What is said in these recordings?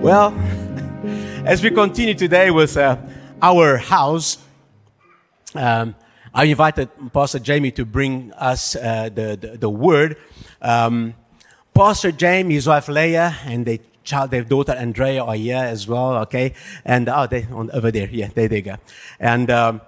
Well, as we continue today with uh, our house, um, I invited Pastor Jamie to bring us uh, the, the, the word. Um, Pastor Jamie, his wife Leah, and their child, their daughter Andrea are here as well. Okay, and oh, they on over there. Yeah, there they go. And um,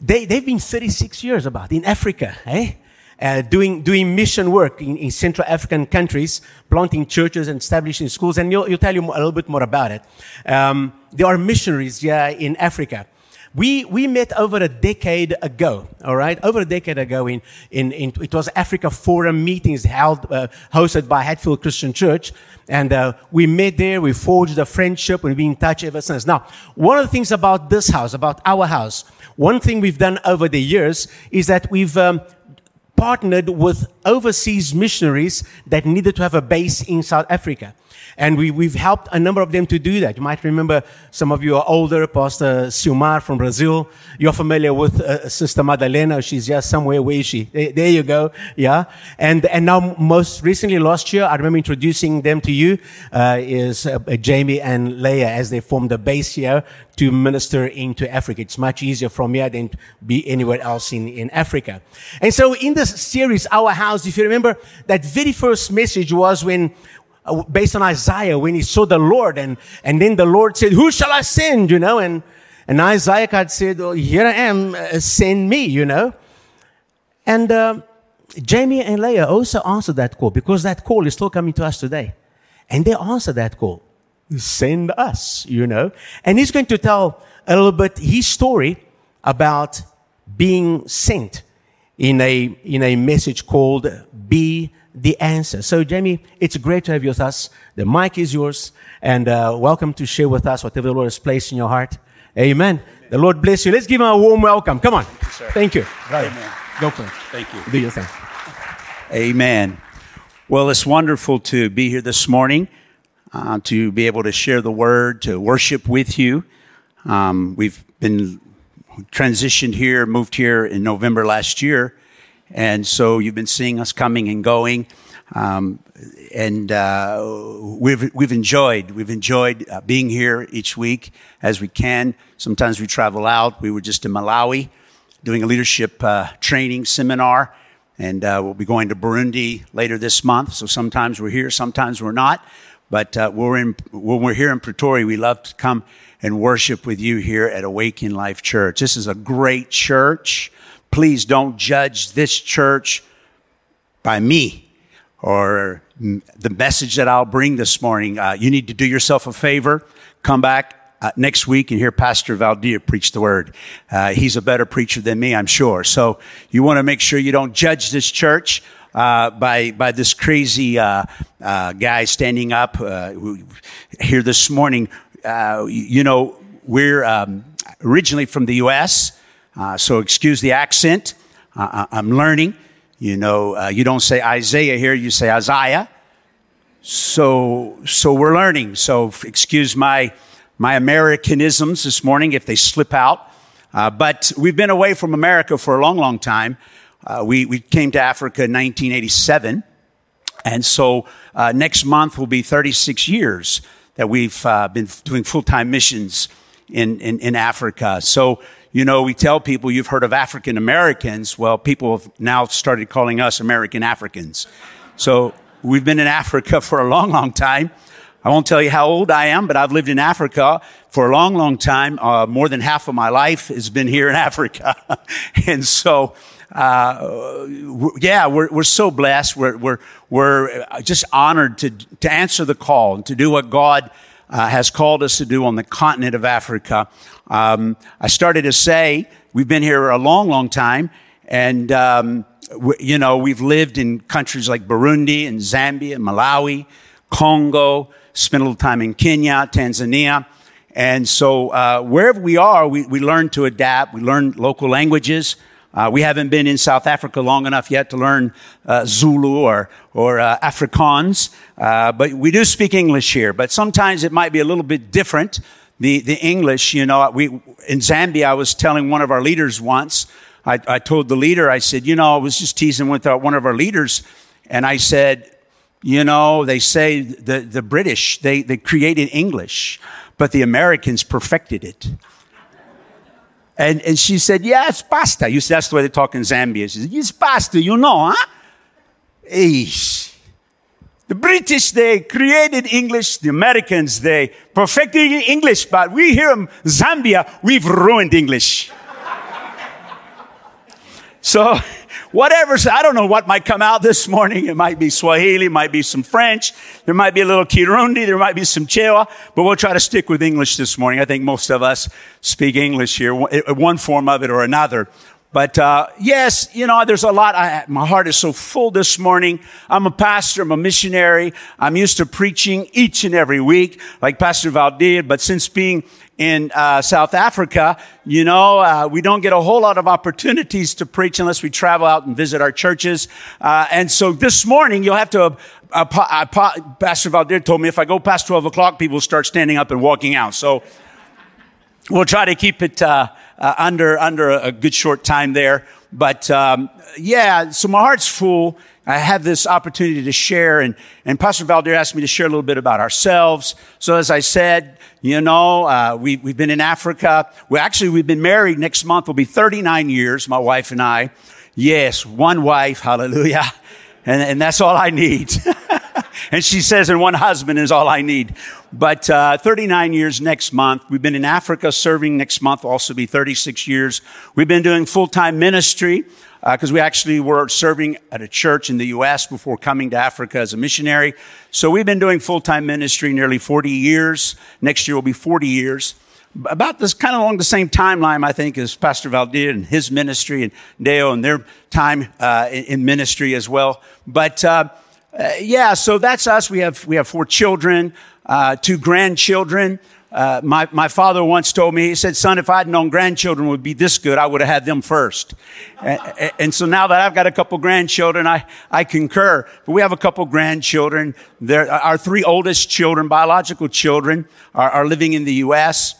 they they've been 36 years about in Africa, eh? Uh, doing, doing mission work in, in, Central African countries, planting churches and establishing schools, and you'll, you'll tell you a little bit more about it. Um, there are missionaries yeah, in Africa. We, we met over a decade ago, all right? Over a decade ago in, in, in it was Africa Forum meetings held, uh, hosted by Hatfield Christian Church. And uh, we met there, we forged a friendship, we've been in touch ever since. Now, one of the things about this house, about our house, one thing we've done over the years is that we've um, partnered with overseas missionaries that needed to have a base in South Africa. And we, we've helped a number of them to do that. You might remember some of you are older, Pastor Silmar from Brazil. You're familiar with uh, Sister Madalena. She's just somewhere. Where is she? There, there, you go. Yeah. And, and now most recently last year, I remember introducing them to you, uh, is uh, Jamie and Leah as they formed the base here to minister into Africa. It's much easier from here than be anywhere else in, in Africa. And so in this series, Our House, if you remember, that very first message was when based on Isaiah when he saw the Lord and, and then the Lord said, who shall I send? You know, and, and Isaiah had said, oh, here I am, uh, send me, you know. And, uh, Jamie and Leah also answered that call because that call is still coming to us today. And they answered that call. Send us, you know. And he's going to tell a little bit his story about being sent in a, in a message called Be the answer. So, Jamie, it's great to have you with us. The mic is yours, and uh, welcome to share with us whatever the Lord has placed in your heart. Amen. Amen. The Lord bless you. Let's give him a warm welcome. Come on. Thank you. Thank you. Right. Amen. Go for it. Thank you. Do your thing. Amen. Well, it's wonderful to be here this morning, uh, to be able to share the word, to worship with you. Um, we've been transitioned here, moved here in November last year and so you've been seeing us coming and going. Um, and uh, we've we've enjoyed we've enjoyed uh, being here each week as we can. Sometimes we travel out. We were just in Malawi doing a leadership uh, training seminar, and uh, we'll be going to Burundi later this month. So sometimes we're here, sometimes we're not. But uh, we're in, when we're here in Pretoria, we love to come and worship with you here at Awaken Life Church. This is a great church please don't judge this church by me or the message that I'll bring this morning. Uh, you need to do yourself a favor. Come back uh, next week and hear Pastor Valdir preach the word. Uh, he's a better preacher than me, I'm sure. So you want to make sure you don't judge this church. Uh, by by this crazy uh, uh, guy standing up uh, here this morning, you know we're um, originally from the U.S. Uh, so excuse the accent. Uh, I'm learning. You know, uh, you don't say Isaiah here, you say Isaiah. So, so we're learning. So excuse my, my Americanisms this morning if they slip out. Uh, but we've been away from America for a long, long time. Uh, we, we came to Africa in 1987. And so uh, next month will be 36 years that we've been doing full-time missions in, in, in Africa. So you know, we tell people you've heard of African Americans. Well, people have now started calling us American Africans. So we've been in Africa for a long, long time. I won't tell you how old I am, but I've lived in Africa for a long, long time. Uh, more than half of my life has been here in Africa. and so, uh, yeah, we're, we're so blessed. We're, we're, we're just honored to, to answer the call and to do what God uh, has called us to do on the continent of Africa. Um, I started to say we've been here a long, long time, and um, you know we've lived in countries like Burundi and Zambia, and Malawi, Congo. Spent a little time in Kenya, Tanzania. And so uh, wherever we are, we, we learn to adapt. We learn local languages. Uh, we haven't been in South Africa long enough yet to learn uh, Zulu or or uh, Afrikaans, uh, but we do speak English here. But sometimes it might be a little bit different. The the English, you know, we in Zambia. I was telling one of our leaders once. I, I told the leader, I said, you know, I was just teasing with our, one of our leaders, and I said, You know, they say the, the British, they, they created English, but the Americans perfected it. And, and she said, yes, pasta. You see, that's the way they talk in Zambia. She said, yes, pasta, you know, huh? Eesh. The British, they created English. The Americans, they perfected English. But we here in Zambia, we've ruined English. So, whatever, I don't know what might come out this morning. It might be Swahili, might be some French, there might be a little Kirundi, there might be some Chewa, but we'll try to stick with English this morning. I think most of us speak English here, one form of it or another. But uh, yes, you know, there's a lot. I, my heart is so full this morning. I'm a pastor. I'm a missionary. I'm used to preaching each and every week, like Pastor Val did. But since being in uh, South Africa, you know, uh, we don't get a whole lot of opportunities to preach unless we travel out and visit our churches. Uh, and so this morning, you'll have to. Uh, uh, pastor Valdir told me if I go past 12 o'clock, people start standing up and walking out. So we'll try to keep it uh, under under a, good short time there. But um, yeah, so my heart's full. I have this opportunity to share, and, and Pastor Valdir asked me to share a little bit about ourselves. So as I said, you know, uh, we, we've been in Africa. We actually we've been married. Next month will be 39 years. My wife and I. Yes, one wife. Hallelujah. And, and that's all I need. and she says, and one husband is all I need. But uh, 39 years next month. We've been in Africa serving next month, will also be 36 years. We've been doing full time ministry because uh, we actually were serving at a church in the U.S. before coming to Africa as a missionary. So we've been doing full time ministry nearly 40 years. Next year will be 40 years. About this kind of along the same timeline, I think, as Pastor Valdir and his ministry and Deo and their time uh, in, in, ministry as well. But uh, uh, yeah, so that's us. We have we have four children, uh, two grandchildren. Uh, my, my father once told me, he said, son, if I'd known grandchildren would be this good, I would have had them first. and, and, so now that I've got a couple grandchildren, I, I concur. But we have a couple grandchildren. Our three oldest children, biological children, are, are living in the U.S.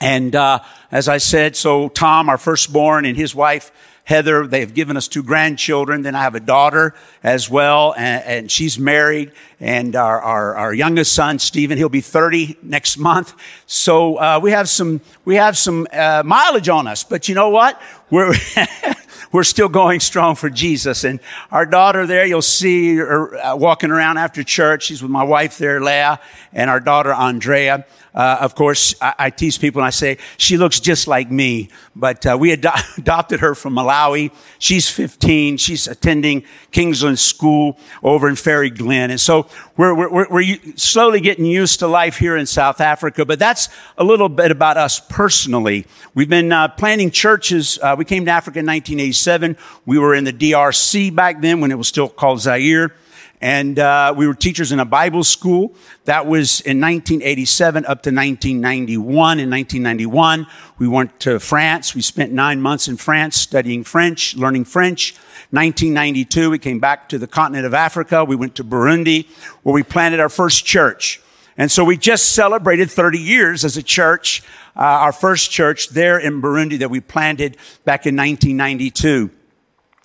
And, uh, as I said, so Tom, our firstborn, and his wife, Heather, they have given us two grandchildren. Then I have a daughter as well, and, and she's married. And our, our, our, youngest son, Stephen, he'll be 30 next month. So uh, we have some we have some uh, mileage on us. But you know what? We're we're still going strong for Jesus. And our daughter there, you'll see her uh, walking around after church. She's with my wife there, Leah, and our daughter Andrea. Uh, of course, I, I, tease people and I say, she looks just like me. But uh, we ad- adopted her from Malawi. She's 15. She's attending Kingsland School over in Faerie Glen. And so we're, we're, we're slowly getting used to life here in South Africa. But that's a little bit about us personally. We've been uh, planting churches. Uh, we came to Africa in 1987. We were in the DRC back then when it was still called Zaire. And uh, we were teachers in a Bible school. That was in 1987 up to 1991. In 1991, we went to France. We spent nine months in France studying French, learning French. 1992, we came back to the continent of Africa. We went to Burundi, where we planted our first church. And so we just celebrated 30 years as a church, uh, our first church there in Burundi that we planted back in 1992.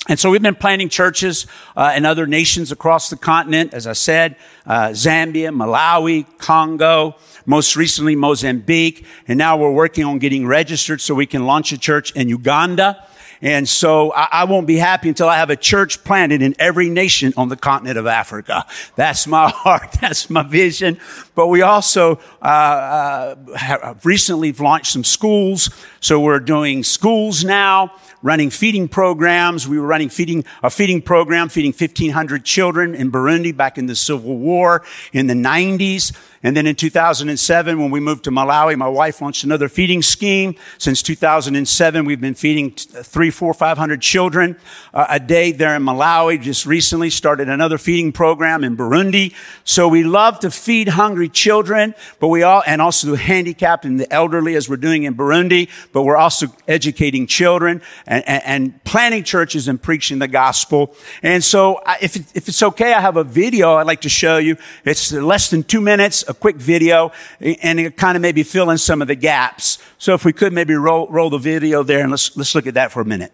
And so we've been planting churches uh, in other nations across the continent, as I said, uh, Zambia, Malawi, Congo, most recently Mozambique, and now we're working on getting registered so we can launch a church in Uganda. And so I, I, won't be happy until I have a church planted in every nation on the continent of Africa. That's my heart. That's my vision. But we also uh, uh, have recently launched some schools. So we're doing schools now running feeding programs. We were running feeding, a feeding program, feeding 1,500 children in Burundi back in the Civil War in the 90s. And then in 2007, when we moved to Malawi, my wife launched another feeding scheme. Since 2007, we've been feeding three, four, five hundred children uh, a day there in Malawi. Just recently started another feeding program in Burundi. So we love to feed hungry children, but we all, and also the handicapped and the elderly as we're doing in Burundi, but we're also educating children and, and, and planning churches and preaching the gospel. And so if, it, if it's okay, I have a video I'd like to show you. It's less than two minutes a quick video and it kind of maybe fill in some of the gaps. So if we could maybe roll, roll the video there and let's, let's look at that for a minute.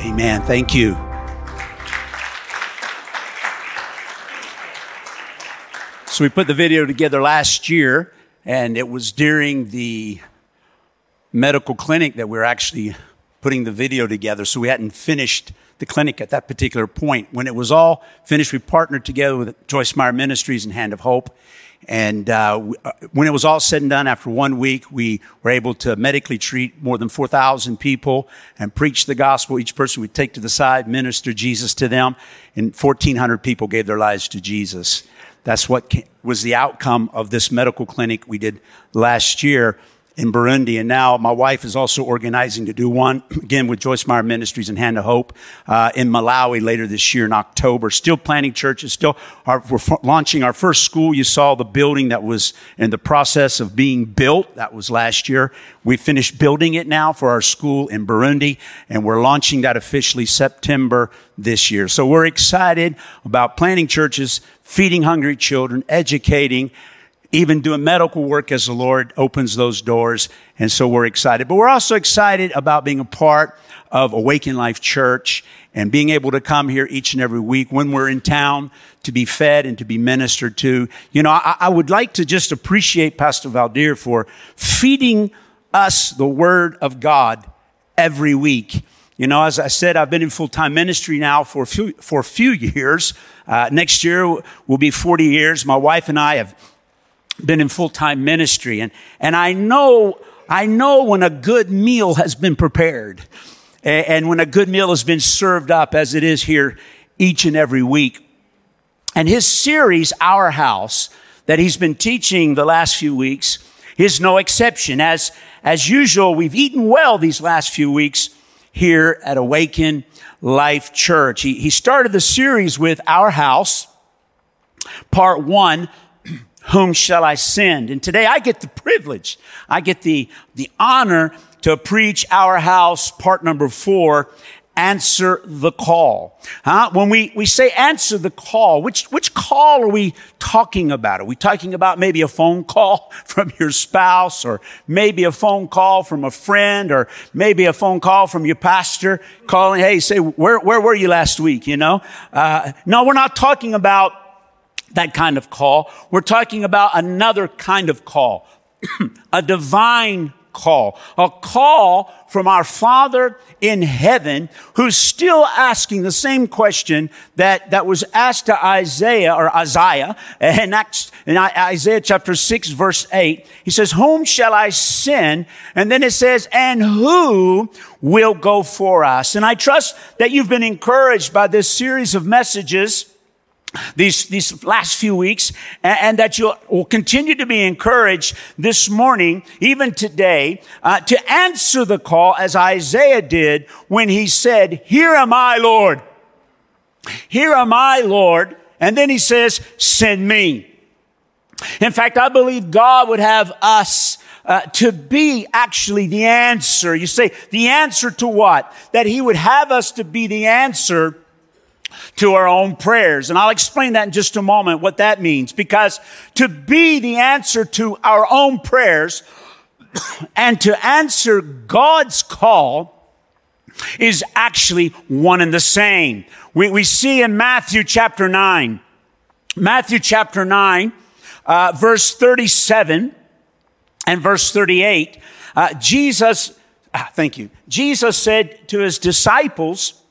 Amen. Thank you. So we put the video together last year, and it was during the medical clinic that we were actually putting the video together. So we hadn't finished the clinic at that particular point. When it was all finished, we partnered together with Joyce Meyer Ministries and Hand of Hope. And uh, uh, when it was all said and done, after one week, we were able to medically treat more than 4,000 people and preach the gospel. Each person we take to the side, minister Jesus to them, and 1,400 people gave their lives to Jesus. That's what was the outcome of this medical clinic we did last year in Burundi. And now my wife is also organizing to do one again with Joyce Meyer Ministries and Hand of Hope uh, in Malawi later this year in October. Still planning churches. Still, we're f- launching our first school. You saw the building that was in the process of being built. That was last year. We finished building it now for our school in Burundi, and we're launching that officially September this year. So we're excited about planning churches, feeding hungry children, educating even doing medical work as the Lord opens those doors. And so we're excited. But we're also excited about being a part of Awaken Life Church and being able to come here each and every week when we're in town to be fed and to be ministered to. You know, I, I would like to just appreciate Pastor Valdir for feeding us the Word of God every week. You know, as I said, I've been in full-time ministry now for a few, for a few years. Uh, next year will be 40 years. My wife and I have been in full-time ministry and, and I know, I know when a good meal has been prepared and, and when a good meal has been served up as it is here each and every week. And his series, Our House, that he's been teaching the last few weeks is no exception. As, as usual, we've eaten well these last few weeks here at Awaken Life Church. He, he started the series with Our House, part one, whom shall I send? And today I get the privilege, I get the, the honor to preach our house, part number four, answer the call. Huh? When we, we say answer the call, which, which call are we talking about? Are we talking about maybe a phone call from your spouse or maybe a phone call from a friend or maybe a phone call from your pastor calling, hey, say, where, where were you last week? You know? Uh, no, we're not talking about that kind of call. We're talking about another kind of call, a divine call, a call from our Father in heaven who's still asking the same question that, that was asked to Isaiah or Isaiah in, Acts, in Isaiah chapter 6 verse 8. He says, whom shall I send? And then it says, and who will go for us? And I trust that you've been encouraged by this series of messages these, these last few weeks and, and that you will continue to be encouraged this morning, even today, uh, to answer the call as Isaiah did when he said, here am I, Lord. Here am I, Lord. And then he says, send me. In fact, I believe God would have us uh, to be actually the answer. You say, the answer to what? That he would have us to be the answer to our own prayers. And I'll explain that in just a moment, what that means. Because to be the answer to our own prayers and to answer God's call is actually one and the same. We, we see in Matthew chapter 9, Matthew chapter 9, uh, verse 37 and verse 38, uh, Jesus, ah, thank you, Jesus said to his disciples,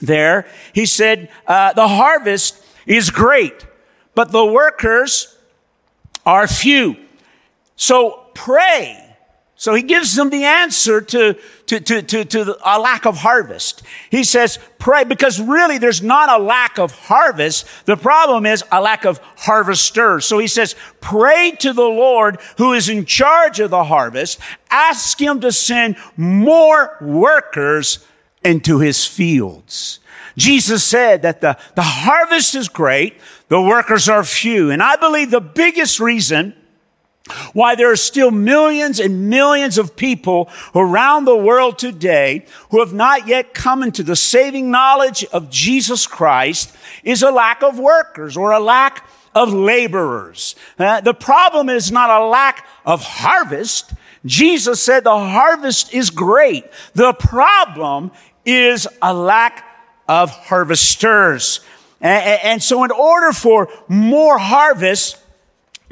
there, he said, uh, the harvest is great, but the workers are few. So pray. So he gives them the answer to, to, to, to, to a lack of harvest. He says, pray, because really there's not a lack of harvest. The problem is a lack of harvesters. So he says, pray to the Lord who is in charge of the harvest. Ask him to send more workers into his fields. Jesus said that the, the harvest is great, the workers are few. And I believe the biggest reason why there are still millions and millions of people around the world today who have not yet come into the saving knowledge of Jesus Christ is a lack of workers or a lack of laborers. Uh, the problem is not a lack of harvest. Jesus said the harvest is great. The problem is a lack of harvesters. And, so in order for more harvest,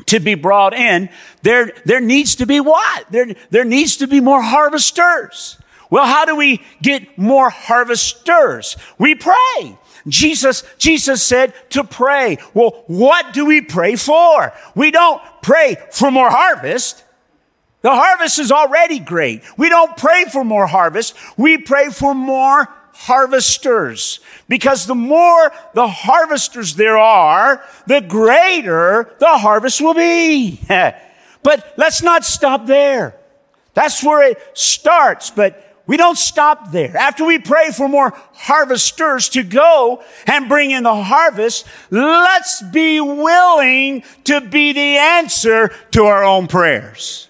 to be brought in, there, there needs to be what? There, there needs to be more harvesters. Well, how do we get more harvesters? We pray. Jesus, Jesus said to pray. Well, what do we pray for? We don't pray for more harvest. The harvest is already great. We don't pray for more harvest. We pray for more harvesters. Because the more the harvesters there are, the greater the harvest will be. but let's not stop there. That's where it starts, but we don't stop there. After we pray for more harvesters to go and bring in the harvest, let's be willing to be the answer to our own prayers.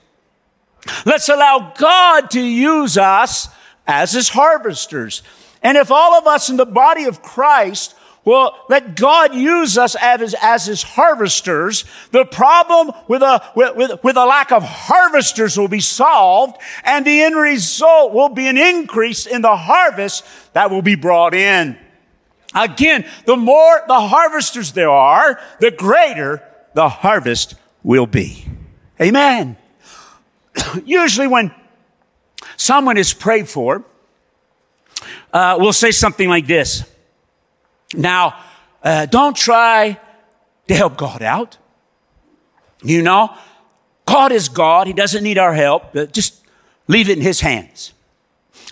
Let's allow God to use us as his harvesters. And if all of us in the body of Christ will let God use us as, as his harvesters, the problem with a, with, with a lack of harvesters will be solved, and the end result will be an increase in the harvest that will be brought in. Again, the more the harvesters there are, the greater the harvest will be. Amen. Usually when someone is prayed for, uh, we'll say something like this. Now, uh, don't try to help God out. You know, God is God. He doesn't need our help. Just leave it in His hands.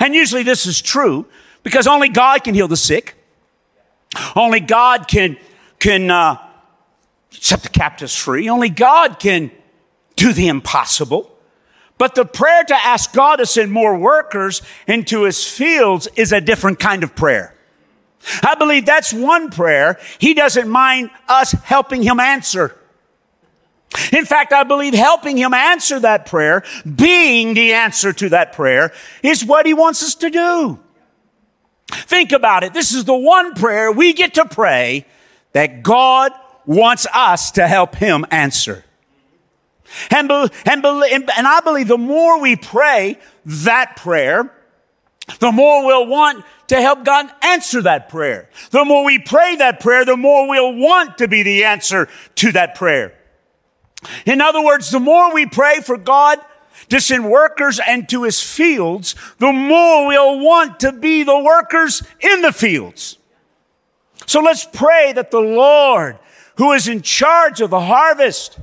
And usually this is true because only God can heal the sick. Only God can, can, uh, set the captives free. Only God can do the impossible. But the prayer to ask God to send more workers into his fields is a different kind of prayer. I believe that's one prayer he doesn't mind us helping him answer. In fact, I believe helping him answer that prayer, being the answer to that prayer, is what he wants us to do. Think about it. This is the one prayer we get to pray that God wants us to help him answer. And, and, and I believe the more we pray that prayer, the more we'll want to help God answer that prayer. The more we pray that prayer, the more we'll want to be the answer to that prayer. In other words, the more we pray for God to send workers into his fields, the more we'll want to be the workers in the fields. So let's pray that the Lord, who is in charge of the harvest,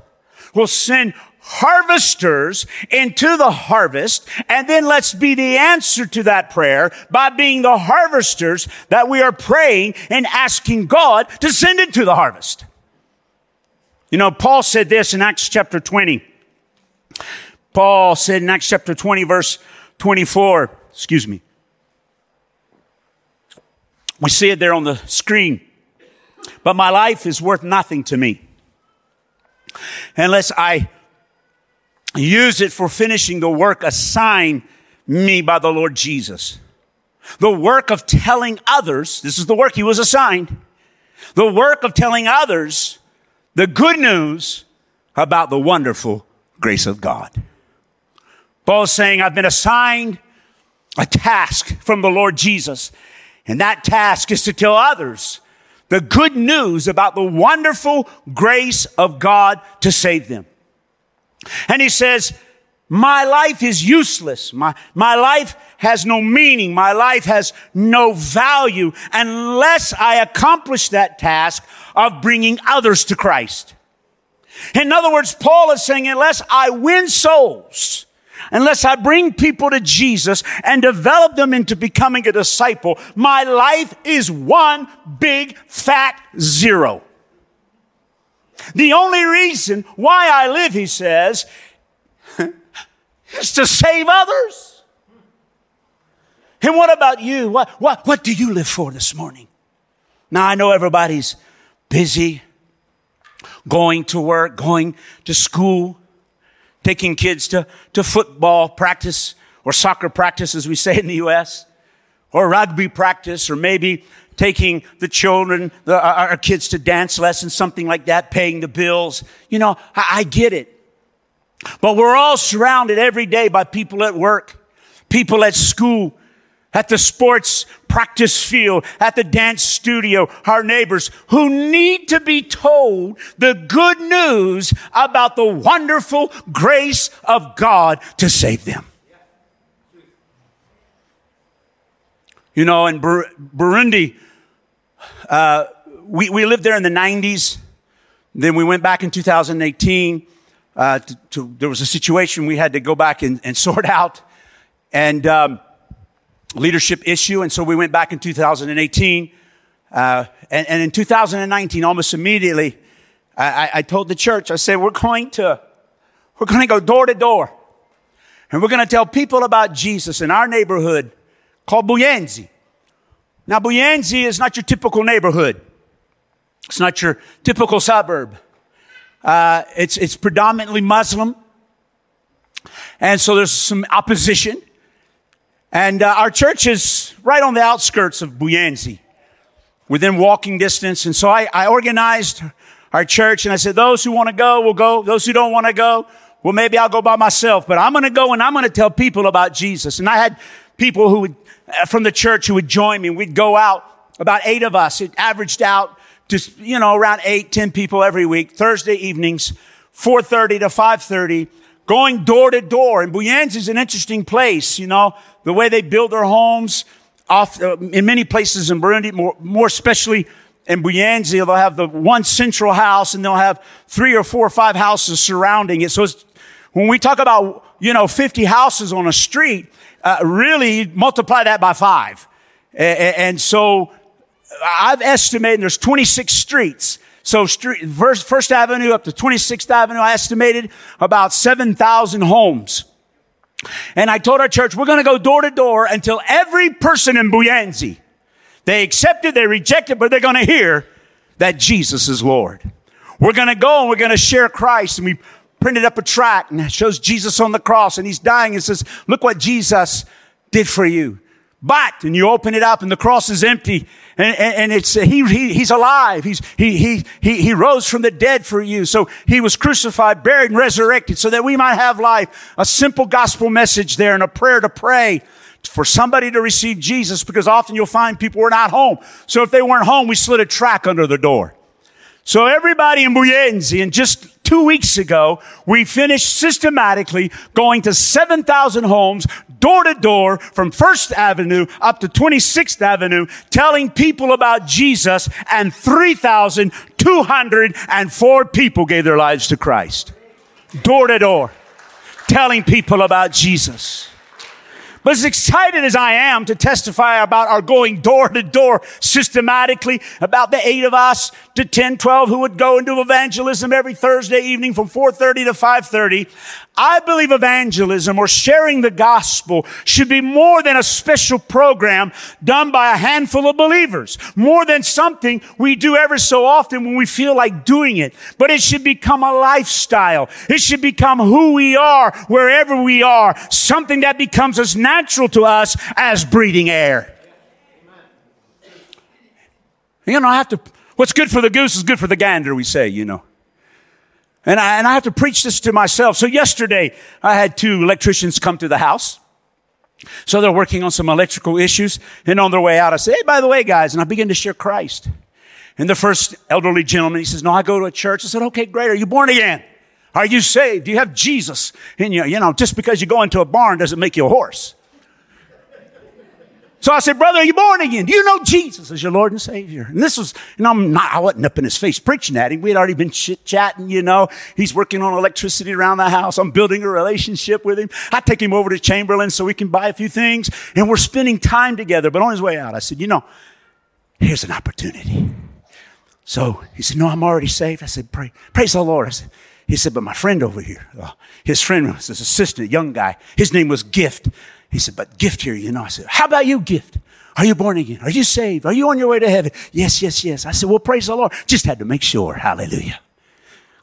will send harvesters into the harvest. And then let's be the answer to that prayer by being the harvesters that we are praying and asking God to send into the harvest. You know, Paul said this in Acts chapter 20. Paul said in Acts chapter 20, verse 24, excuse me. We see it there on the screen. But my life is worth nothing to me unless I use it for finishing the work assigned me by the Lord Jesus. The work of telling others, this is the work he was assigned, the work of telling others the good news about the wonderful grace of God. Paul is saying, I've been assigned a task from the Lord Jesus, and that task is to tell others the good news about the wonderful grace of God to save them. And he says, my life is useless. My, my life has no meaning. My life has no value unless I accomplish that task of bringing others to Christ. In other words, Paul is saying, unless I win souls, unless I bring people to Jesus and develop them into becoming a disciple, my life is one big fat zero. The only reason why I live, he says, is to save others. And what about you? What, what, what do you live for this morning? Now, I know everybody's busy going to work, going to school, taking kids to, to football practice or soccer practice, as we say in the U.S., or rugby practice, or maybe taking the children, the, our kids to dance lessons, something like that, paying the bills. You know, I, I get it. But we're all surrounded every day by people at work, people at school, at the sports practice field, at the dance studio, our neighbors who need to be told the good news about the wonderful grace of God to save them. You know, in Burundi, uh, we, we lived there in the 90s. Then we went back in 2018. Uh, to, to, there was a situation we had to go back and, and sort out. And um, leadership issue. And so we went back in 2018. Uh, and, and, in 2019, almost immediately, I, I, told the church, I said, we're going to, we're going to go door to door. And we're going to tell people about Jesus in our neighborhood called Buyenzi. Now, Buyenzi is not your typical neighborhood. It's not your typical suburb. Uh, it's, it's predominantly Muslim. And so there's some opposition. And uh, our church is right on the outskirts of Buyenzi, within walking distance. And so I, I organized our church and I said, those who want to go will go. Those who don't want to go, well, maybe I'll go by myself, but I'm going to go and I'm going to tell people about Jesus. And I had people who would, uh, from the church who would join me. We'd go out, about eight of us. It averaged out to, you know, around eight, ten people every week, Thursday evenings, 4.30 to 5.30 going door to door. And Buyenzi is an interesting place, you know, the way they build their homes off, uh, in many places in Burundi, more, more especially in Buyenzi, they'll have the one central house and they'll have three or four or five houses surrounding it. So when we talk about, you know, 50 houses on a street, uh, really multiply that by five. And, and so I've estimated there's 26 streets. So street, first, first Avenue up to 26th Avenue, I estimated about 7,000 homes. And I told our church, we're going to go door to door until every person in Buyenzi, they accepted, they rejected, but they're going to hear that Jesus is Lord. We're going to go and we're going to share Christ. And we printed up a tract and it shows Jesus on the cross and he's dying and says, look what Jesus did for you. But, and you open it up and the cross is empty and, and, and it's, he, he, he's alive. He's, he, he, he, he rose from the dead for you. So he was crucified, buried, and resurrected so that we might have life. A simple gospel message there and a prayer to pray for somebody to receive Jesus because often you'll find people were not home. So if they weren't home, we slid a track under the door. So everybody in Buyenzi, and just two weeks ago, we finished systematically going to 7,000 homes, door to door, from First Avenue up to 26th Avenue, telling people about Jesus, and 3,204 people gave their lives to Christ. Door to door, telling people about Jesus. But as excited as I am to testify about our going door to door systematically, about the eight of us to 10, 12 who would go and do evangelism every Thursday evening from 4.30 to 5.30, I believe evangelism or sharing the gospel should be more than a special program done by a handful of believers, more than something we do ever so often when we feel like doing it. But it should become a lifestyle. It should become who we are wherever we are, something that becomes as natural to us as breathing air. You know, I have to, what's good for the goose is good for the gander, we say, you know. And I, and I have to preach this to myself. So yesterday, I had two electricians come to the house. So they're working on some electrical issues. And on their way out, I say, hey, by the way, guys, and I begin to share Christ. And the first elderly gentleman, he says, no, I go to a church. I said, okay, great. Are you born again? Are you saved? Do you have Jesus in you? You know, just because you go into a barn doesn't make you a horse. So I said, brother, are you born again? Do you know Jesus as your Lord and Savior? And this was, know, I'm not, I wasn't up in his face preaching at him. We had already been chit chatting, you know. He's working on electricity around the house. I'm building a relationship with him. I take him over to Chamberlain so we can buy a few things and we're spending time together. But on his way out, I said, you know, here's an opportunity. So he said, no, I'm already saved. I said, Pray, praise the Lord. I said, he said, but my friend over here, uh, his friend was his assistant, young guy. His name was Gift. He said, but gift here, you know. I said, how about you, gift? Are you born again? Are you saved? Are you on your way to heaven? Yes, yes, yes. I said, well, praise the Lord. Just had to make sure. Hallelujah.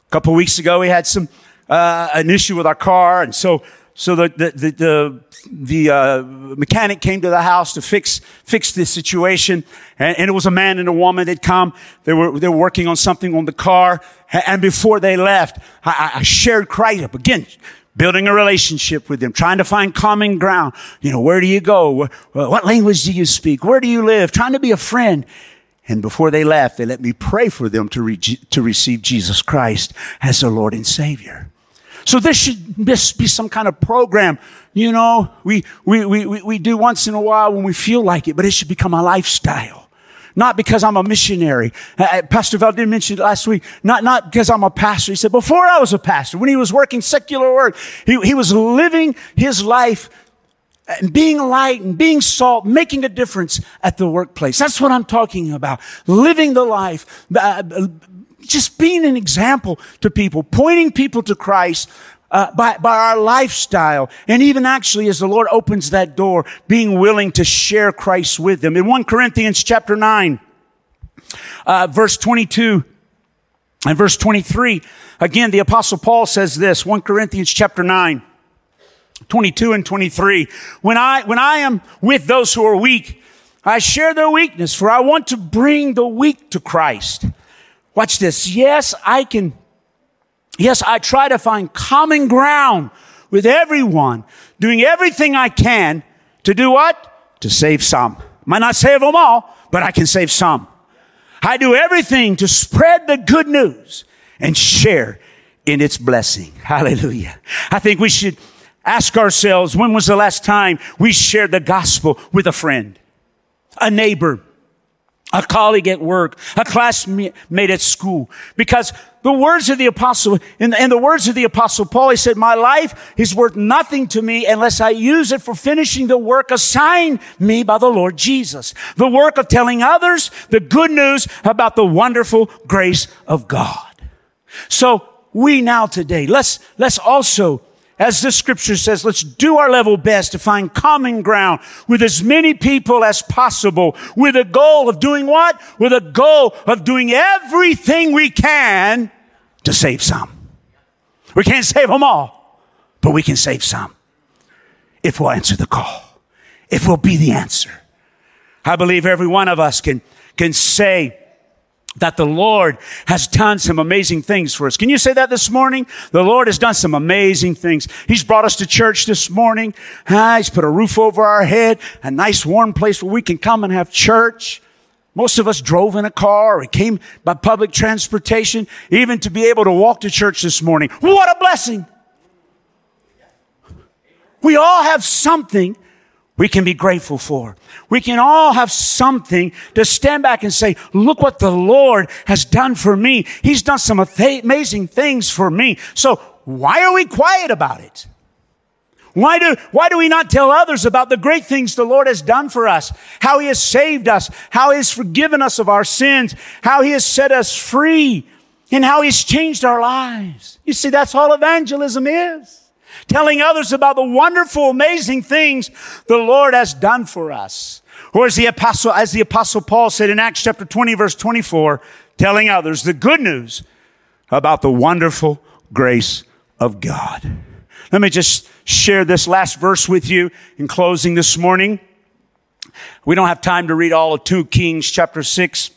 A couple weeks ago, we had some, uh, an issue with our car. And so, so the, the, the, the, the uh, mechanic came to the house to fix, fix this situation. And, and, it was a man and a woman that come. They were, they were working on something on the car. And before they left, I, I shared Christ up again building a relationship with them, trying to find common ground. You know, where do you go? What language do you speak? Where do you live? Trying to be a friend. And before they left, they let me pray for them to, re- to receive Jesus Christ as their Lord and Savior. So this should this be some kind of program, you know, we, we, we, we do once in a while when we feel like it, but it should become a lifestyle. Not because I'm a missionary. Uh, uh, pastor Val did mention it last week. Not, not because I'm a pastor. He said, before I was a pastor, when he was working secular work, he, he was living his life and being light and being salt, making a difference at the workplace. That's what I'm talking about. Living the life, uh, just being an example to people, pointing people to Christ, uh, by, by our lifestyle. And even actually, as the Lord opens that door, being willing to share Christ with them. In 1 Corinthians chapter 9, uh, verse 22 and verse 23, again, the apostle Paul says this, 1 Corinthians chapter 9, 22 and 23. When I, when I am with those who are weak, I share their weakness, for I want to bring the weak to Christ. Watch this. Yes, I can Yes, I try to find common ground with everyone, doing everything I can to do what? To save some. Might not save them all, but I can save some. I do everything to spread the good news and share in its blessing. Hallelujah. I think we should ask ourselves, when was the last time we shared the gospel with a friend, a neighbor, a colleague at work, a classmate at school. Because the words of the apostle, in the, in the words of the apostle Paul, he said, my life is worth nothing to me unless I use it for finishing the work assigned me by the Lord Jesus. The work of telling others the good news about the wonderful grace of God. So we now today, let's, let's also as this scripture says, let's do our level best to find common ground with as many people as possible with a goal of doing what? With a goal of doing everything we can to save some. We can't save them all, but we can save some if we'll answer the call, if we'll be the answer. I believe every one of us can, can say, that the Lord has done some amazing things for us. Can you say that this morning? The Lord has done some amazing things. He's brought us to church this morning. Ah, he's put a roof over our head, a nice warm place where we can come and have church. Most of us drove in a car or came by public transportation, even to be able to walk to church this morning. What a blessing! We all have something we can be grateful for. We can all have something to stand back and say, look what the Lord has done for me. He's done some amazing things for me. So why are we quiet about it? Why do, why do we not tell others about the great things the Lord has done for us? How He has saved us, how He has forgiven us of our sins, how He has set us free, and how He's changed our lives. You see, that's all evangelism is telling others about the wonderful, amazing things the Lord has done for us. Or as the apostle, as the apostle Paul said in Acts chapter 20 verse 24, telling others the good news about the wonderful grace of God. Let me just share this last verse with you in closing this morning. We don't have time to read all of 2 Kings chapter 6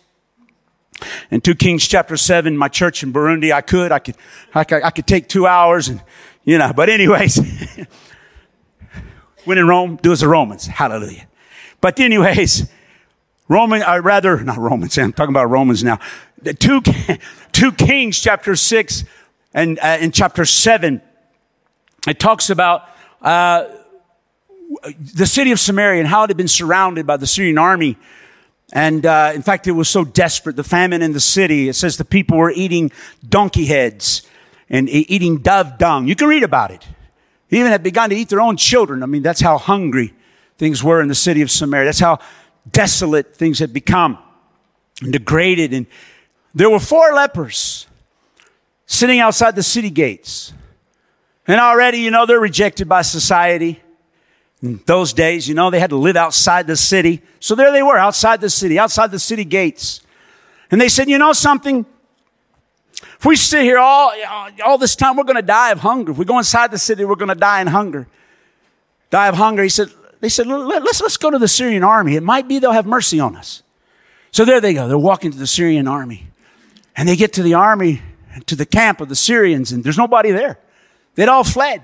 and 2 Kings chapter 7. My church in Burundi, I could, I could, I could, I could take two hours and you know, but anyways, when in Rome, do as the Romans. Hallelujah. But anyways, Roman, I rather, not Romans, I'm talking about Romans now. The two, two Kings, chapter six and uh, in chapter seven, it talks about, uh, the city of Samaria and how it had been surrounded by the Syrian army. And uh, in fact, it was so desperate, the famine in the city. It says the people were eating donkey heads and eating dove dung. You can read about it. Even had begun to eat their own children. I mean, that's how hungry things were in the city of Samaria. That's how desolate things had become and degraded. And there were four lepers sitting outside the city gates. And already, you know, they're rejected by society. In those days, you know, they had to live outside the city. So there they were, outside the city, outside the city gates. And they said, you know something? If we sit here all, all this time, we're going to die of hunger. If we go inside the city, we're going to die in hunger. Die of hunger. He said, they said, let's, let's go to the Syrian army. It might be they'll have mercy on us. So there they go. They're walking to the Syrian army. And they get to the army, to the camp of the Syrians, and there's nobody there. They'd all fled.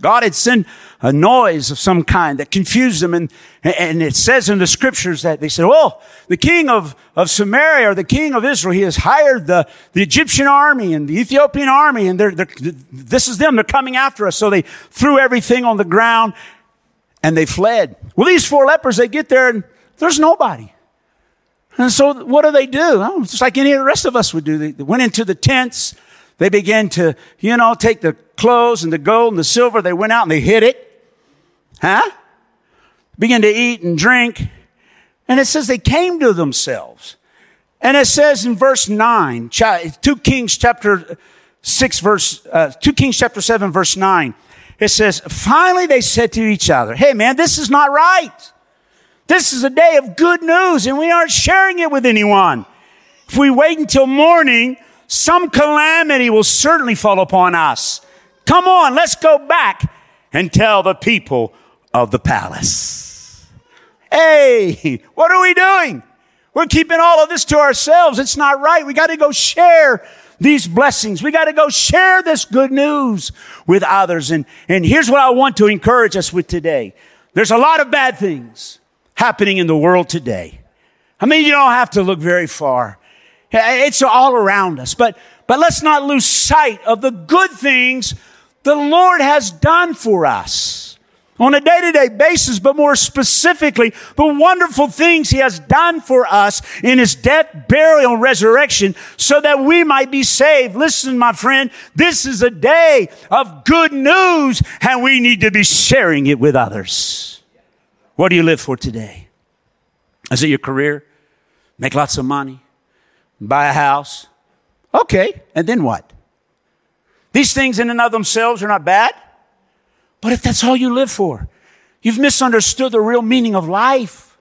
God had sent a noise of some kind that confused them. And, and it says in the scriptures that they said, Oh, the king of, of Samaria or the king of Israel, he has hired the, the Egyptian army and the Ethiopian army. And they're, they're, this is them. They're coming after us. So they threw everything on the ground and they fled. Well, these four lepers, they get there and there's nobody. And so what do they do? Oh, just like any of the rest of us would do. They went into the tents. They began to, you know, take the clothes and the gold and the silver. They went out and they hid it. Huh? Began to eat and drink. And it says they came to themselves. And it says in verse 9, 2 Kings chapter 6 verse, uh, 2 Kings chapter 7 verse 9, it says, finally they said to each other, hey man, this is not right. This is a day of good news and we aren't sharing it with anyone. If we wait until morning, some calamity will certainly fall upon us. Come on, let's go back and tell the people of the palace. Hey, what are we doing? We're keeping all of this to ourselves. It's not right. We got to go share these blessings. We got to go share this good news with others. And, and here's what I want to encourage us with today. There's a lot of bad things happening in the world today. I mean, you don't have to look very far. It's all around us. But, but let's not lose sight of the good things the Lord has done for us on a day to day basis, but more specifically, the wonderful things He has done for us in His death, burial, and resurrection so that we might be saved. Listen, my friend, this is a day of good news and we need to be sharing it with others. What do you live for today? Is it your career? Make lots of money? Buy a house? Okay, and then what? These things in and of themselves are not bad. But if that's all you live for, you've misunderstood the real meaning of life.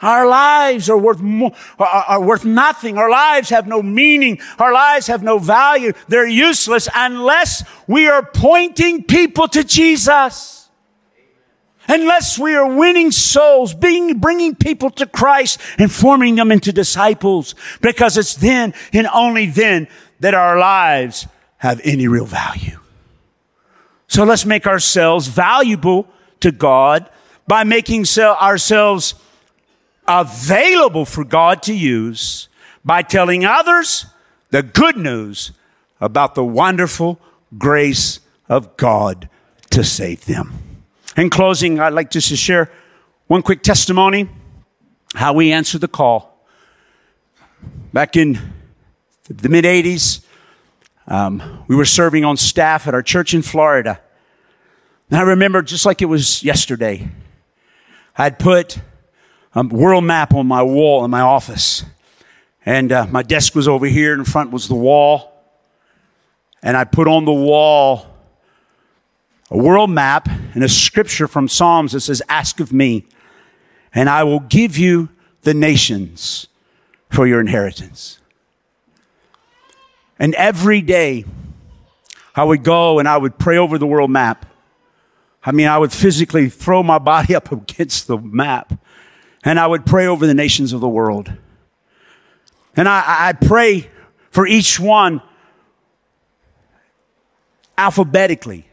Our lives are worth more, are, are worth nothing. Our lives have no meaning. Our lives have no value. They're useless unless we are pointing people to Jesus. Unless we are winning souls, being, bringing people to Christ and forming them into disciples. Because it's then and only then that our lives have any real value. So let's make ourselves valuable to God by making ourselves available for God to use by telling others the good news about the wonderful grace of God to save them. In closing, I'd like just to share one quick testimony how we answered the call. Back in the mid 80s, um, we were serving on staff at our church in Florida. And I remember just like it was yesterday, I'd put a world map on my wall in my office. And uh, my desk was over here, in front was the wall. And I put on the wall a world map and a scripture from Psalms that says, Ask of me, and I will give you the nations for your inheritance. And every day, I would go and I would pray over the world map. I mean, I would physically throw my body up against the map and I would pray over the nations of the world. And I, I pray for each one alphabetically,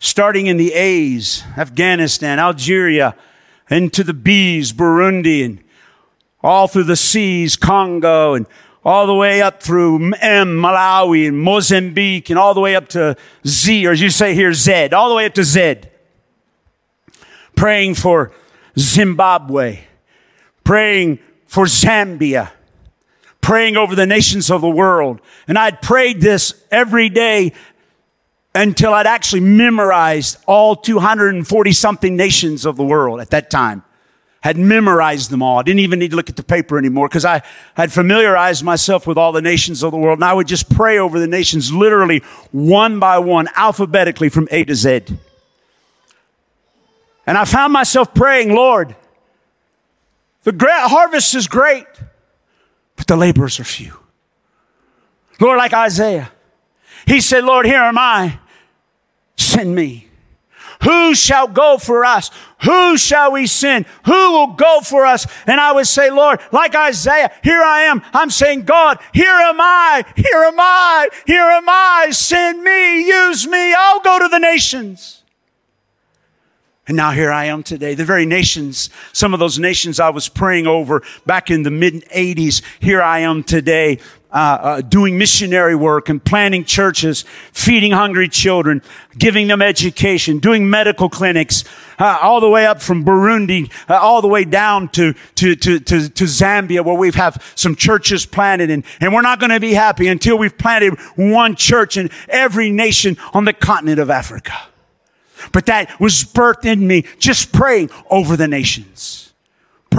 starting in the A's, Afghanistan, Algeria, into the B's, Burundi, and all through the C's, Congo, and all the way up through M, Malawi, and Mozambique, and all the way up to Z, or as you say here, Z, all the way up to Z. Praying for Zimbabwe, praying for Zambia, praying over the nations of the world. And I'd prayed this every day until I'd actually memorized all 240 something nations of the world at that time had memorized them all. I didn't even need to look at the paper anymore because I had familiarized myself with all the nations of the world. And I would just pray over the nations literally one by one, alphabetically from A to Z. And I found myself praying, Lord, the harvest is great, but the laborers are few. Lord, like Isaiah, he said, Lord, here am I, send me. Who shall go for us? Who shall we send? Who will go for us? And I would say, Lord, like Isaiah, here I am. I'm saying, God, here am I. Here am I. Here am I. Send me. Use me. I'll go to the nations. And now here I am today. The very nations, some of those nations I was praying over back in the mid 80s, here I am today. Uh, uh, doing missionary work and planting churches, feeding hungry children, giving them education, doing medical clinics, uh, all the way up from Burundi, uh, all the way down to, to, to, to, to Zambia, where we've have some churches planted. And, and we're not going to be happy until we've planted one church in every nation on the continent of Africa. But that was birthed in me just praying over the nations.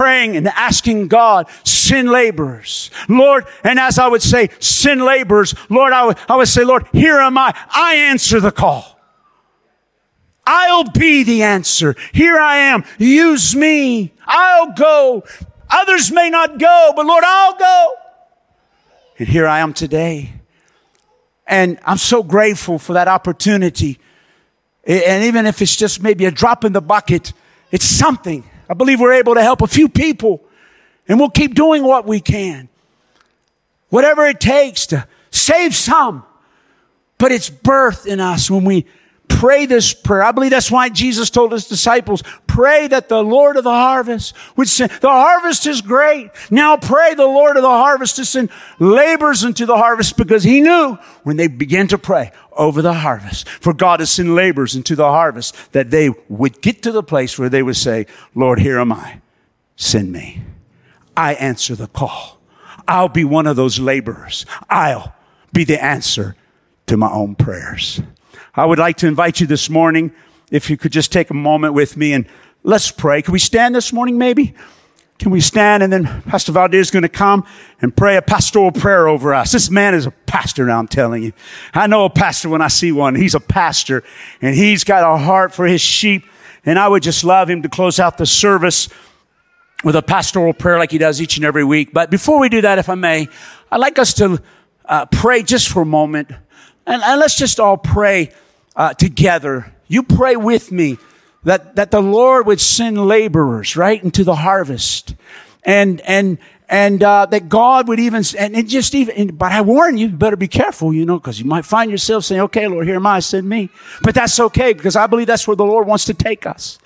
Praying and asking God, send laborers. Lord, and as I would say, send laborers, Lord, I would, I would say, Lord, here am I. I answer the call. I'll be the answer. Here I am. Use me. I'll go. Others may not go, but Lord, I'll go. And here I am today. And I'm so grateful for that opportunity and even if it's just maybe a drop in the bucket, it's something. I believe we're able to help a few people and we'll keep doing what we can. Whatever it takes to save some. But it's birth in us when we pray this prayer. I believe that's why Jesus told his disciples, pray that the Lord of the harvest would send, the harvest is great. Now pray the Lord of the harvest to send laborers into the harvest because he knew when they began to pray over the harvest for God to send laborers into the harvest that they would get to the place where they would say, Lord, here am I. Send me. I answer the call. I'll be one of those laborers. I'll be the answer to my own prayers. I would like to invite you this morning, if you could just take a moment with me and let's pray. Can we stand this morning, maybe? Can we stand and then Pastor Valdir is going to come and pray a pastoral prayer over us. This man is a pastor now, I'm telling you. I know a pastor when I see one. He's a pastor and he's got a heart for his sheep. And I would just love him to close out the service with a pastoral prayer like he does each and every week. But before we do that, if I may, I'd like us to uh, pray just for a moment. And, and let's just all pray uh, together. You pray with me that, that the Lord would send laborers right into the harvest. And, and, and uh, that God would even, and it just even, but I warn you, you better be careful, you know, because you might find yourself saying, okay, Lord, here am I, send me. But that's okay, because I believe that's where the Lord wants to take us.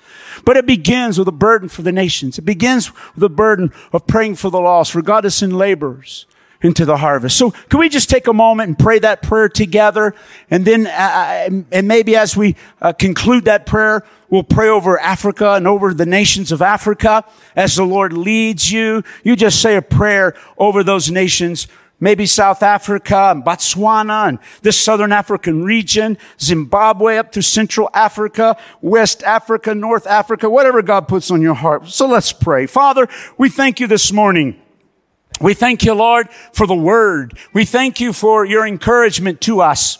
But it begins with a burden for the nations. It begins with a burden of praying for the lost, for God to send laborers into the harvest. So can we just take a moment and pray that prayer together? And then, uh, uh, and maybe as we uh, conclude that prayer, we'll pray over Africa and over the nations of Africa as the Lord leads you. You just say a prayer over those nations. Maybe South Africa and Botswana and this Southern African region, Zimbabwe up to Central Africa, West Africa, North Africa, whatever God puts on your heart. So let's pray. Father, we thank you this morning we thank you, Lord, for the word. We thank you for your encouragement to us.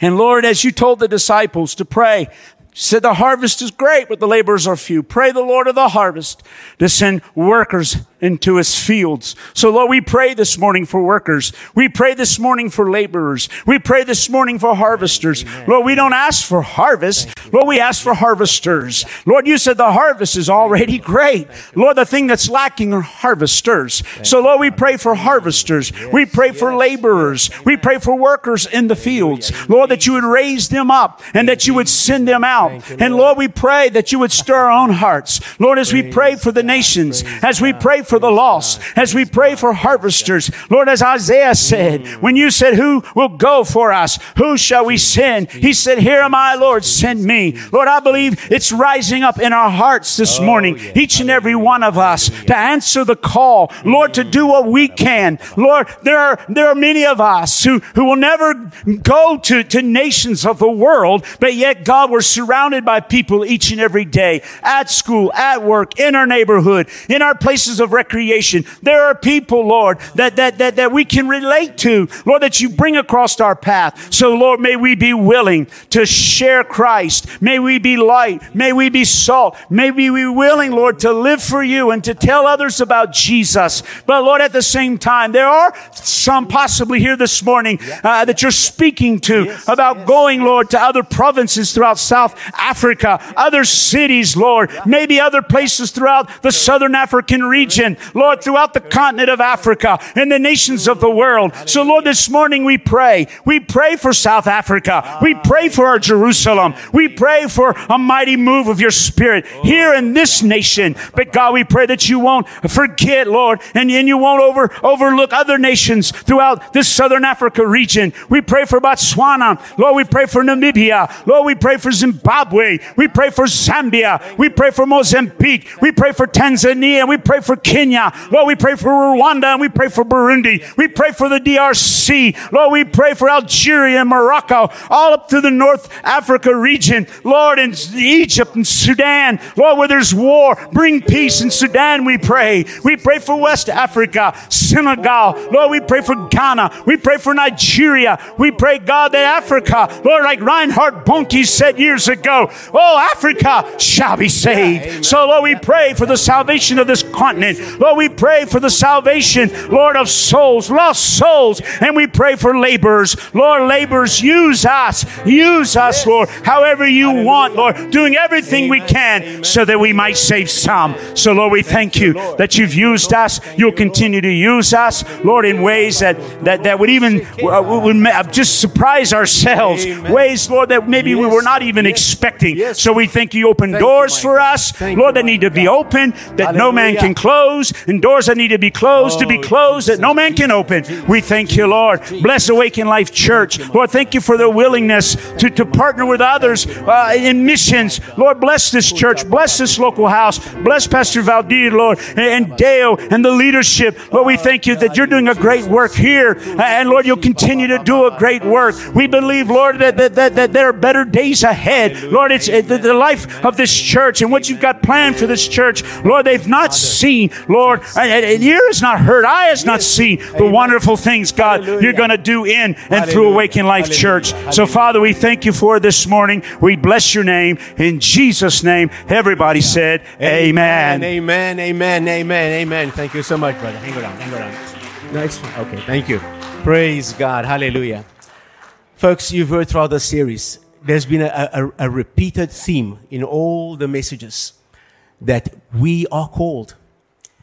And Lord, as you told the disciples to pray, said the harvest is great, but the laborers are few. Pray the Lord of the harvest to send workers into his fields. So Lord, we pray this morning for workers. We pray this morning for laborers. We pray this morning for harvesters. Amen. Lord, we don't ask for harvest. Lord, we ask for harvesters. Lord, you said the harvest is already great. Lord, the thing that's lacking are harvesters. So Lord, we pray for harvesters. We pray for laborers. We pray for workers in the fields. Lord, that you would raise them up and that you would send them out. And Lord, we pray that you would stir our own hearts. Lord, as we pray for the nations, as we pray for the lost, as we pray for harvesters, Lord, as Isaiah said, when you said, who will go for us? Who shall we send? He said, here am I, Lord, send me. Lord, I believe it's rising up in our hearts this oh, morning, each and every one of us to answer the call, Lord, to do what we can. Lord, there are, there are many of us who, who will never go to, to nations of the world, but yet God, we're surrounded by people each and every day at school, at work, in our neighborhood, in our places of recreation. There are people, Lord, that, that, that, that we can relate to, Lord, that you bring across our path. So, Lord, may we be willing to share Christ. May we be light. May we be salt. May we be willing, Lord, to live for you and to tell others about Jesus. But, Lord, at the same time, there are some possibly here this morning uh, that you're speaking to yes, about yes. going, Lord, to other provinces throughout South Africa, other cities, Lord, maybe other places throughout the southern African region, Lord, throughout the continent of Africa and the nations of the world. So, Lord, this morning we pray. We pray for South Africa. We pray for our Jerusalem. We pray for a mighty move of your spirit here in this nation. But God, we pray that you won't forget, Lord, and, and you won't over, overlook other nations throughout this southern Africa region. We pray for Botswana. Lord, we pray for Namibia. Lord, we pray for Zimbabwe. We pray for Zambia. We pray for Mozambique. We pray for Tanzania. We pray for Kenya. Lord, we pray for Rwanda and we pray for Burundi. We pray for the DRC. Lord, we pray for Algeria and Morocco, all up to the North Africa region. Lord, in Egypt and Sudan. Lord, where there's war, bring peace in Sudan, we pray. We pray for West Africa, Senegal. Lord, we pray for Ghana. We pray for Nigeria. We pray, God, that Africa, Lord, like Reinhard Bonnke said years ago, oh, Africa shall be saved. So, Lord, we pray for the salvation of this continent. Lord, we pray for the salvation, Lord, of souls, lost souls. And we pray for laborers. Lord, laborers, use us. Use us, Lord, however you want, Lord, doing everything we can so that we might save some. So, Lord, we thank you that you've used us. You'll continue to use us, Lord, in ways that, that, that would even uh, would just surprise ourselves. Ways, Lord, that maybe we were not even expecting. So we thank you open doors for us, Lord, that need to be open, that no man can close, and doors that need to be closed to be oh, closed, that no man can open. We thank you, Lord. Bless Awaken Life Church. Lord, thank you for the willingness to, to partner with others uh, in missions. Lord, bless this church. Bless this local house. Bless Pastor Valdir, Lord, and Dale and the leadership. Lord, we thank you that you're doing a great work here. And Lord, you'll continue to do a great work. We believe, Lord, that, that, that, that there are better days ahead. Lord, it's the, the life of this church and what you've got planned for this church. Lord, they've not seen, Lord, and ear has not heard, eye has not seen the wonderful things, God, you're going to do in and through Awaken Life Church. So, Father, we thank you for this morning. We bless your name. In Jesus' name, everybody said, Amen. Amen, amen, amen, amen. Thank you so much, brother. Hang around, hang around. Nice. Okay, thank you. Praise God. Hallelujah. Folks, you've heard throughout the series, there's been a, a, a repeated theme in all the messages that we are called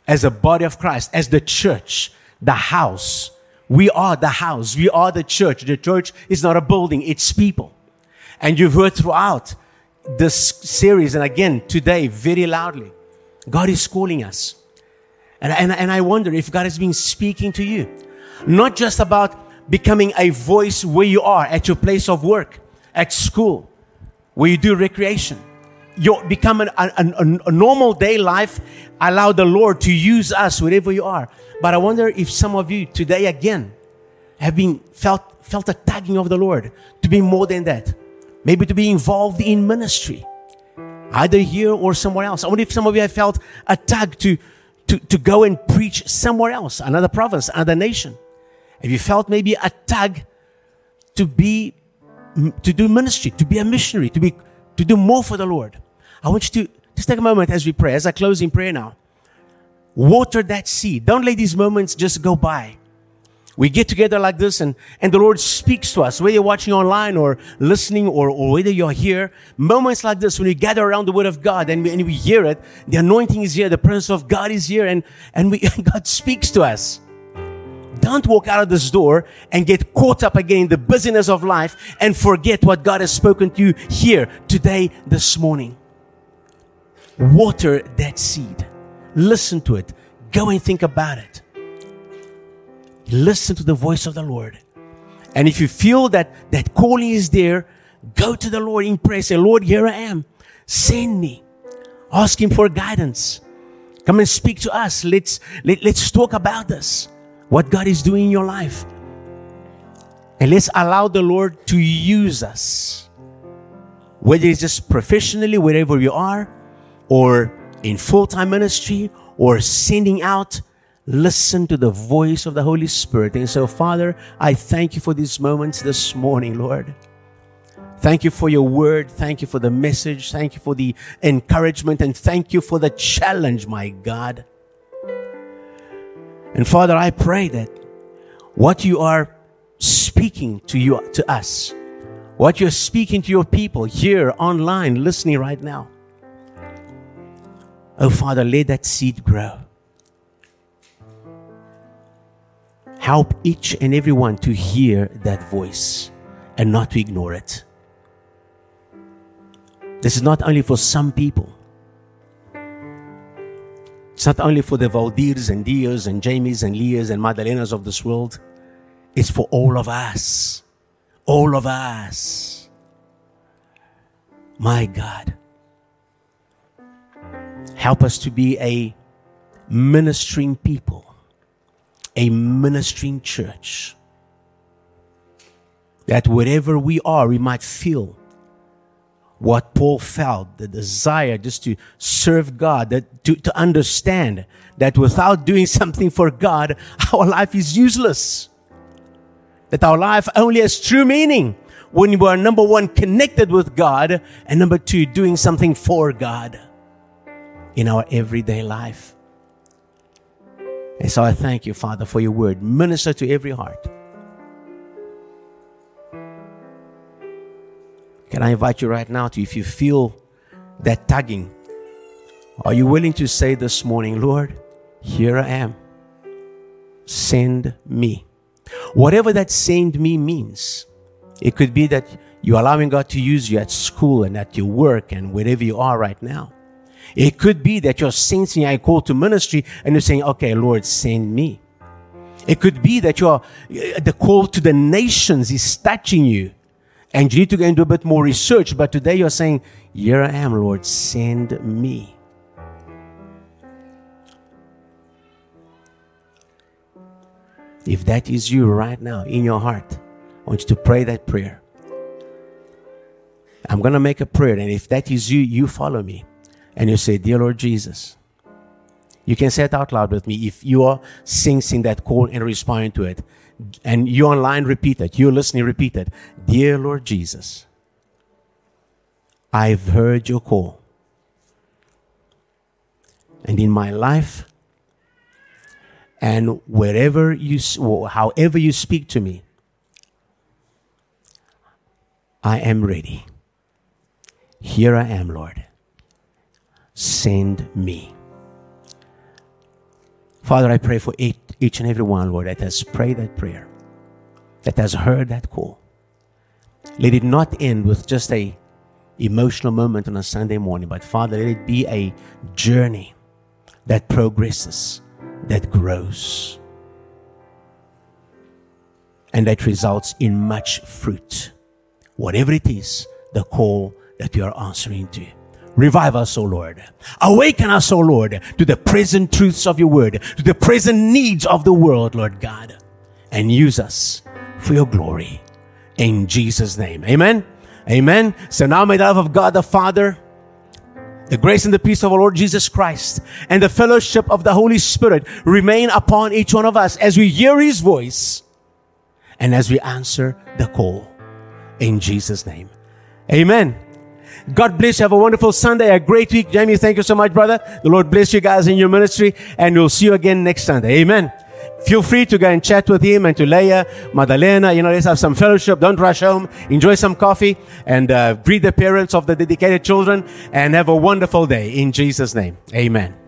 as a body of Christ, as the church, the house. We are the house. We are the church. The church is not a building, it's people. And you've heard throughout this series, and again today, very loudly, God is calling us. And, and, and I wonder if God has been speaking to you, not just about becoming a voice where you are at your place of work, at school, where you do recreation. You become an, a, a, a normal day life. Allow the Lord to use us wherever you are. But I wonder if some of you today again have been felt felt a tugging of the Lord to be more than that. Maybe to be involved in ministry, either here or somewhere else. I wonder if some of you have felt a tug to, to, to go and preach somewhere else, another province, another nation. Have you felt maybe a tug to be, to do ministry, to be a missionary, to be, to do more for the Lord? I want you to just take a moment as we pray, as I close in prayer now. Water that seed. Don't let these moments just go by. We get together like this and, and the Lord speaks to us, whether you're watching online or listening or, or whether you're here. Moments like this when we gather around the Word of God and we, and we hear it, the anointing is here, the presence of God is here and, and we, God speaks to us. Don't walk out of this door and get caught up again in the busyness of life and forget what God has spoken to you here today, this morning. Water that seed. Listen to it. Go and think about it. Listen to the voice of the Lord. And if you feel that that calling is there, go to the Lord in prayer. Say, Lord, here I am. Send me. Ask Him for guidance. Come and speak to us. Let's, let, let's talk about this what God is doing in your life. And let's allow the Lord to use us. Whether it's just professionally, wherever you are, or in full time ministry, or sending out, listen to the voice of the Holy Spirit. And so, Father, I thank you for these moments this morning, Lord. Thank you for your word. Thank you for the message. Thank you for the encouragement. And thank you for the challenge, my God. And Father, I pray that what you are speaking to you, to us, what you're speaking to your people here online, listening right now. Oh, Father, let that seed grow. Help each and every one to hear that voice and not to ignore it. This is not only for some people. It's not only for the Valdirs and Dios and Jamies and Leahs and Madalenas of this world. It's for all of us. All of us. My God. Help us to be a ministering people, a ministering church. That wherever we are, we might feel what Paul felt, the desire just to serve God, that to, to understand that without doing something for God, our life is useless. That our life only has true meaning when we are number one, connected with God, and number two, doing something for God in our everyday life. And so I thank you, Father, for your word. Minister to every heart. Can I invite you right now to, if you feel that tugging, are you willing to say this morning, Lord, here I am. Send me. Whatever that send me means, it could be that you're allowing God to use you at school and at your work and wherever you are right now. It could be that you're sensing a call to ministry and you're saying, okay, Lord, send me. It could be that you're, the call to the nations is touching you and you need to go and do a bit more research. But today you're saying, Here I am, Lord, send me. If that is you right now in your heart, I want you to pray that prayer. I'm going to make a prayer. And if that is you, you follow me. And you say, Dear Lord Jesus, you can say it out loud with me if you are sensing that call and responding to it and you online repeat it, you're listening, repeat it. Dear Lord Jesus, I've heard your call. And in my life, and wherever you, however you speak to me, I am ready. Here I am, Lord. Send me. Father, I pray for each, and every one, Lord, that has prayed that prayer, that has heard that call. Let it not end with just a emotional moment on a Sunday morning, but Father, let it be a journey that progresses, that grows, and that results in much fruit. Whatever it is, the call that you are answering to. Revive us, O Lord. Awaken us, O Lord, to the present truths of your word, to the present needs of the world, Lord God, and use us for your glory. In Jesus' name. Amen. Amen. So now may the love of God the Father, the grace and the peace of our Lord Jesus Christ, and the fellowship of the Holy Spirit remain upon each one of us as we hear his voice and as we answer the call. In Jesus' name. Amen. God bless you. Have a wonderful Sunday, a great week. Jamie, thank you so much, brother. The Lord bless you guys in your ministry, and we'll see you again next Sunday. Amen. Feel free to go and chat with him and to Leah, Madalena. You know, let's have some fellowship. Don't rush home. Enjoy some coffee and uh, greet the parents of the dedicated children and have a wonderful day in Jesus' name. Amen.